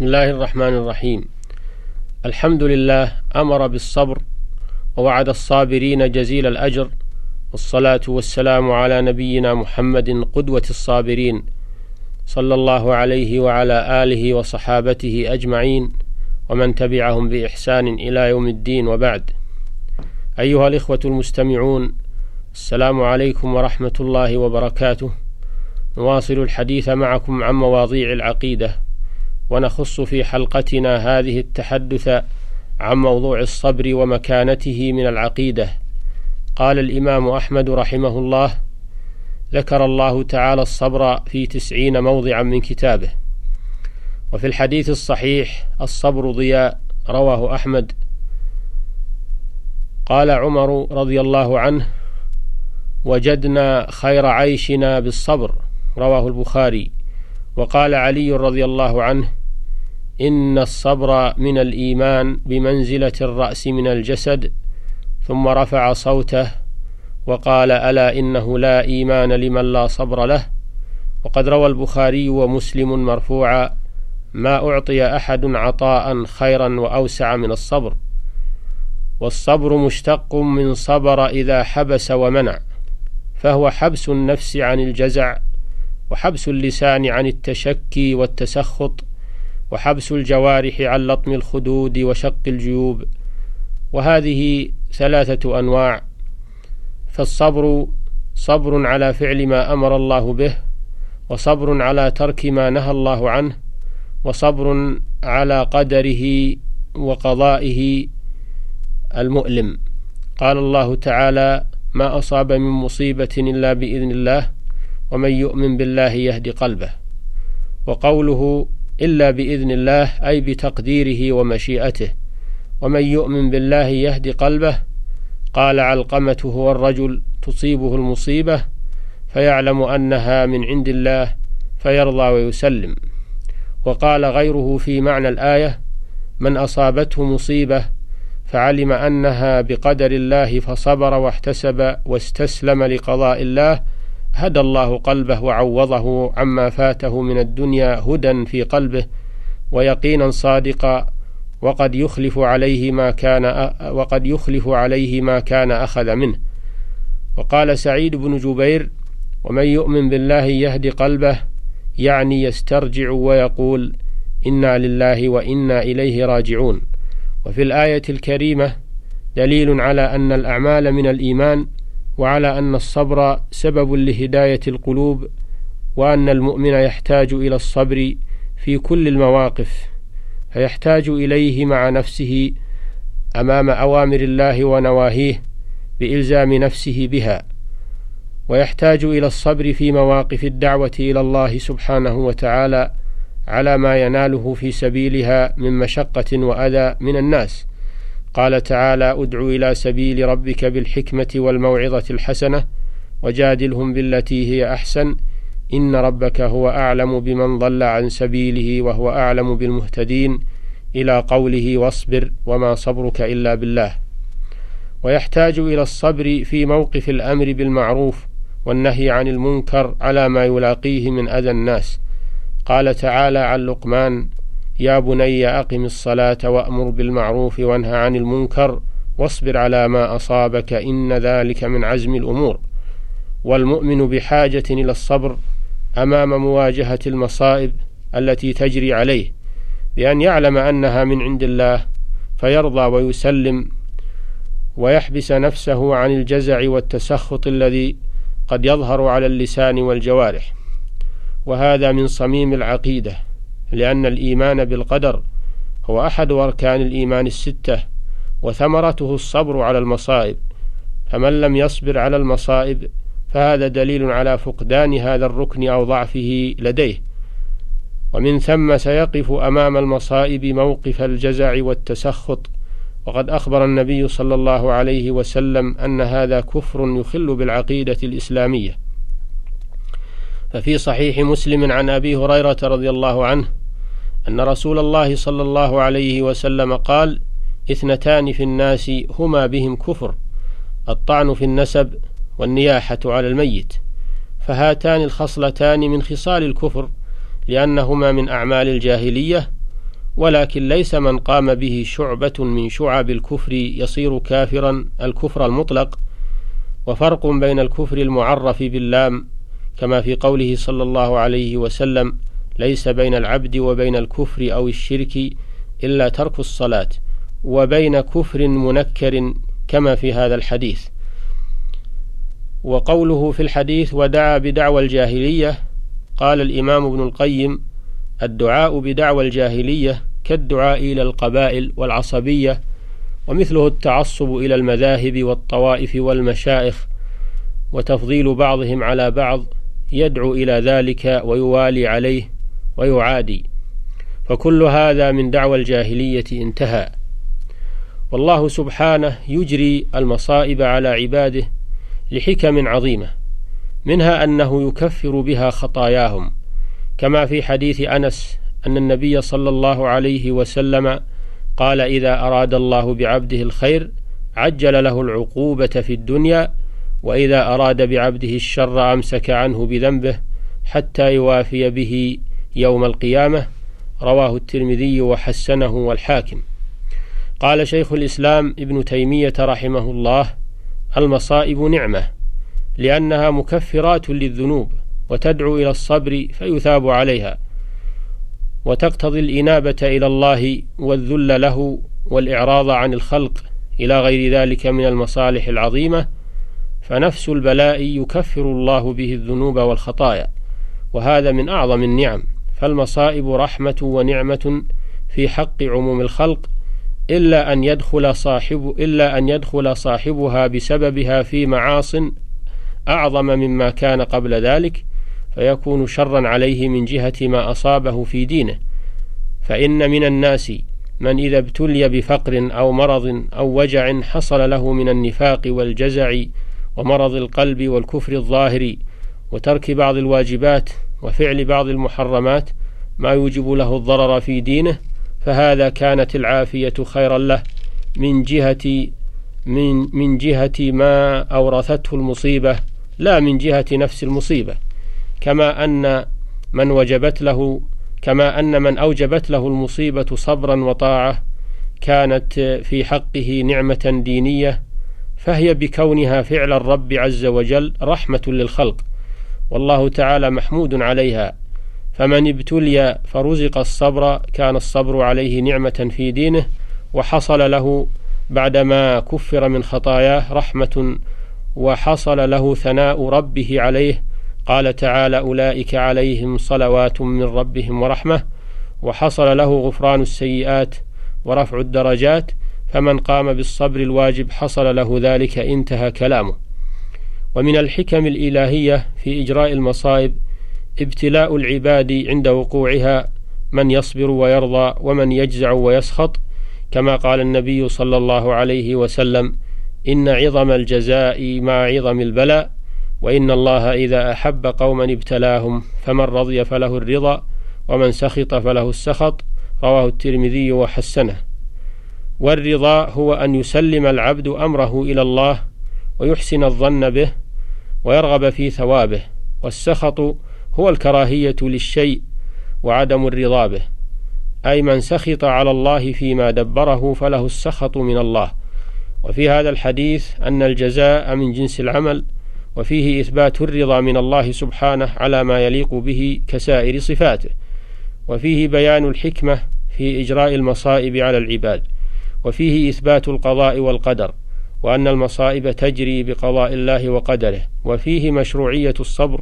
بسم الله الرحمن الرحيم. الحمد لله أمر بالصبر ووعد الصابرين جزيل الأجر والصلاة والسلام على نبينا محمد قدوة الصابرين صلى الله عليه وعلى آله وصحابته أجمعين ومن تبعهم بإحسان إلى يوم الدين وبعد. أيها الإخوة المستمعون السلام عليكم ورحمة الله وبركاته. نواصل الحديث معكم عن مواضيع العقيدة. ونخص في حلقتنا هذه التحدث عن موضوع الصبر ومكانته من العقيدة. قال الإمام أحمد رحمه الله ذكر الله تعالى الصبر في تسعين موضعا من كتابه. وفي الحديث الصحيح الصبر ضياء رواه أحمد. قال عمر رضي الله عنه وجدنا خير عيشنا بالصبر رواه البخاري. وقال علي رضي الله عنه إن الصبر من الإيمان بمنزلة الرأس من الجسد. ثم رفع صوته وقال ألا إنه لا إيمان لمن لا صبر له. وقد روى البخاري ومسلم مرفوعا ما أعطي أحد عطاء خيرا وأوسع من الصبر. والصبر مشتق من صبر إذا حبس ومنع فهو حبس النفس عن الجزع وحبس اللسان عن التشكي والتسخط. وحبس الجوارح عن لطم الخدود وشق الجيوب. وهذه ثلاثة أنواع. فالصبر صبر على فعل ما أمر الله به وصبر على ترك ما نهى الله عنه وصبر على قدره وقضائه المؤلم. قال الله تعالى ما أصاب من مصيبة إلا بإذن الله ومن يؤمن بالله يهد قلبه. وقوله إلا بإذن الله أي بتقديره ومشيئته. ومن يؤمن بالله يهد قلبه. قال علقمة هو الرجل تصيبه المصيبة فيعلم أنها من عند الله فيرضى ويسلم. وقال غيره في معنى الآية من أصابته مصيبة فعلم أنها بقدر الله فصبر واحتسب واستسلم لقضاء الله هدى الله قلبه وعوضه عما فاته من الدنيا هدى في قلبه ويقينا صادقا وقد يخلف عليه ما كان وقد يخلف عليه ما كان أخذ منه. وقال سعيد بن جبير ومن يؤمن بالله يهد قلبه يعني يسترجع ويقول إنا لله وإنا إليه راجعون وفي الآية الكريمة دليل على أن الأعمال من الإيمان وعلى أن الصبر سبب لهداية القلوب وأن المؤمن يحتاج إلى الصبر في كل المواقف فيحتاج إليه مع نفسه أمام أوامر الله ونواهيه بإلزام نفسه بها ويحتاج إلى الصبر في مواقف الدعوة إلى الله سبحانه وتعالى على ما يناله في سبيلها من مشقة وأذى من الناس. قال تعالى ادع إلى سبيل ربك بالحكمة والموعظة الحسنة وجادلهم بالتي هي أحسن. إن ربك هو أعلم بمن ضل عن سبيله وهو أعلم بالمهتدين. إلى قوله واصبر وما صبرك إلا بالله. ويحتاج إلى الصبر في موقف الأمر بالمعروف والنهي عن المنكر على ما يلاقيه من أذى الناس. قال تعالى عن لقمان يا بني أقم الصلاة وأمر بالمعروف وانهى عن المنكر واصبر على ما أصابك إن ذلك من عزم الأمور. والمؤمن بحاجة إلى الصبر أمام مواجهة المصائب التي تجري عليه بأن يعلم أنها من عند الله فيرضى ويسلم ويحبس نفسه عن الجزع والتسخط الذي قد يظهر على اللسان والجوارح. وهذا من صميم العقيدة. لأن الإيمان بالقدر هو أحد أركان الإيمان الستة وثمرته الصبر على المصائب. فمن لم يصبر على المصائب فهذا دليل على فقدان هذا الركن أو ضعفه لديه. ومن ثم سيقف أمام المصائب موقف الجزع والتسخط. وقد أخبر النبي صلى الله عليه وسلم أن هذا كفر يخل بالعقيدة الإسلامية. ففي صحيح مسلم عن أبي هريرة رضي الله عنه أن رسول الله صلى الله عليه وسلم قال: اثنتان في الناس هما بهم كفر الطعن في النسب والنياحة على الميت فهاتان الخصلتان من خصال الكفر لأنهما من أعمال الجاهلية ولكن ليس من قام به شعبة من شعب الكفر يصير كافرا الكفر المطلق وفرق بين الكفر المعرف باللام كما في قوله صلى الله عليه وسلم ليس بين العبد وبين الكفر أو الشرك إلا ترك الصلاة وبين كفر منكر كما في هذا الحديث. وقوله في الحديث ودعا بدعوى الجاهلية قال الإمام ابن القيم الدعاء بدعوى الجاهلية كالدعاء إلى القبائل والعصبية ومثله التعصب إلى المذاهب والطوائف والمشائخ وتفضيل بعضهم على بعض يدعو إلى ذلك ويوالي عليه ويعادي. فكل هذا من دعوى الجاهلية انتهى. والله سبحانه يجري المصائب على عباده لحكم عظيمة منها أنه يكفر بها خطاياهم كما في حديث أنس أن النبي صلى الله عليه وسلم قال إذا أراد الله بعبده الخير عجل له العقوبة في الدنيا وإذا أراد بعبده الشر أمسك عنه بذنبه حتى يوافي به يوم القيامة رواه الترمذي وحسنه والحاكم. قال شيخ الإسلام ابن تيمية رحمه الله المصائب نعمة لأنها مكفرات للذنوب وتدعو إلى الصبر فيثاب عليها وتقتضي الإنابة إلى الله والذل له والإعراض عن الخلق إلى غير ذلك من المصالح العظيمة فنفس البلاء يكفر الله به الذنوب والخطايا وهذا من أعظم النعم. فالمصائب رحمة ونعمة في حق عموم الخلق إلا أن يدخل صاحب إلا أن يدخل صاحبها بسببها في معاص أعظم مما كان قبل ذلك فيكون شرا عليه من جهة ما أصابه في دينه. فإن من الناس من إذا ابتلي بفقر أو مرض أو وجع حصل له من النفاق والجزع ومرض القلب والكفر الظاهر وترك بعض الواجبات وفعل بعض المحرمات ما يوجب له الضرر في دينه فهذا كانت العافية خيرا له من جهة من من جهة ما أورثته المصيبة لا من جهة نفس المصيبة. كما أن من وجبت له كما أن من أوجبت له المصيبة صبرا وطاعة كانت في حقه نعمة دينية فهي بكونها فعل الرب عز وجل رحمة للخلق. والله تعالى محمود عليها. فمن ابتلي فرزق الصبر كان الصبر عليه نعمة في دينه وحصل له بعدما كفر من خطاياه رحمة وحصل له ثناء ربه عليه. قال تعالى أولئك عليهم صلوات من ربهم ورحمة وحصل له غفران السيئات ورفع الدرجات. فمن قام بالصبر الواجب حصل له ذلك انتهى كلامه. ومن الحكم الإلهية في إجراء المصائب ابتلاء العباد عند وقوعها من يصبر ويرضى ومن يجزع ويسخط كما قال النبي صلى الله عليه وسلم إن عظم الجزاء مع عظم البلاء وإن الله إذا أحب قوما ابتلاهم فمن رضي فله الرضا ومن سخط فله السخط رواه الترمذي وحسنه. والرضا هو أن يسلم العبد أمره إلى الله ويحسن الظن به ويرغب في ثوابه والسخط هو الكراهية للشيء وعدم الرضا به. أي من سخط على الله فيما دبره فله السخط من الله. وفي هذا الحديث أن الجزاء من جنس العمل وفيه إثبات الرضا من الله سبحانه على ما يليق به كسائر صفاته. وفيه بيان الحكمة في إجراء المصائب على العباد. وفيه إثبات القضاء والقدر. وأن المصائب تجري بقضاء الله وقدره وفيه مشروعية الصبر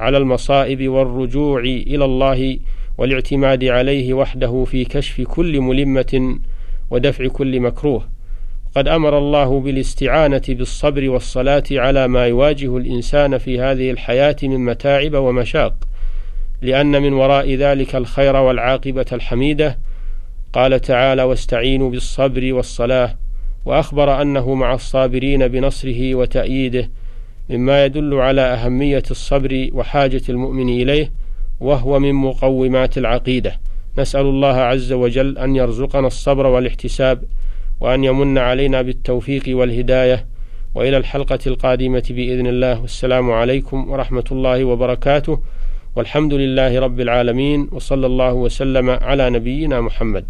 على المصائب والرجوع إلى الله والاعتماد عليه وحده في كشف كل ملمة ودفع كل مكروه. قد أمر الله بالاستعانة بالصبر والصلاة على ما يواجه الإنسان في هذه الحياة من متاعب ومشاق لأن من وراء ذلك الخير والعاقبة الحميدة. قال تعالى واستعينوا بالصبر والصلاة وأخبر أنه مع الصابرين بنصره وتأييده مما يدل على أهمية الصبر وحاجة المؤمن إليه وهو من مقومات العقيدة. نسأل الله عز وجل أن يرزقنا الصبر والاحتساب وأن يمن علينا بالتوفيق والهداية. وإلى الحلقة القادمة بإذن الله. والسلام عليكم ورحمة الله وبركاته. والحمد لله رب العالمين وصلى الله وسلم على نبينا محمد.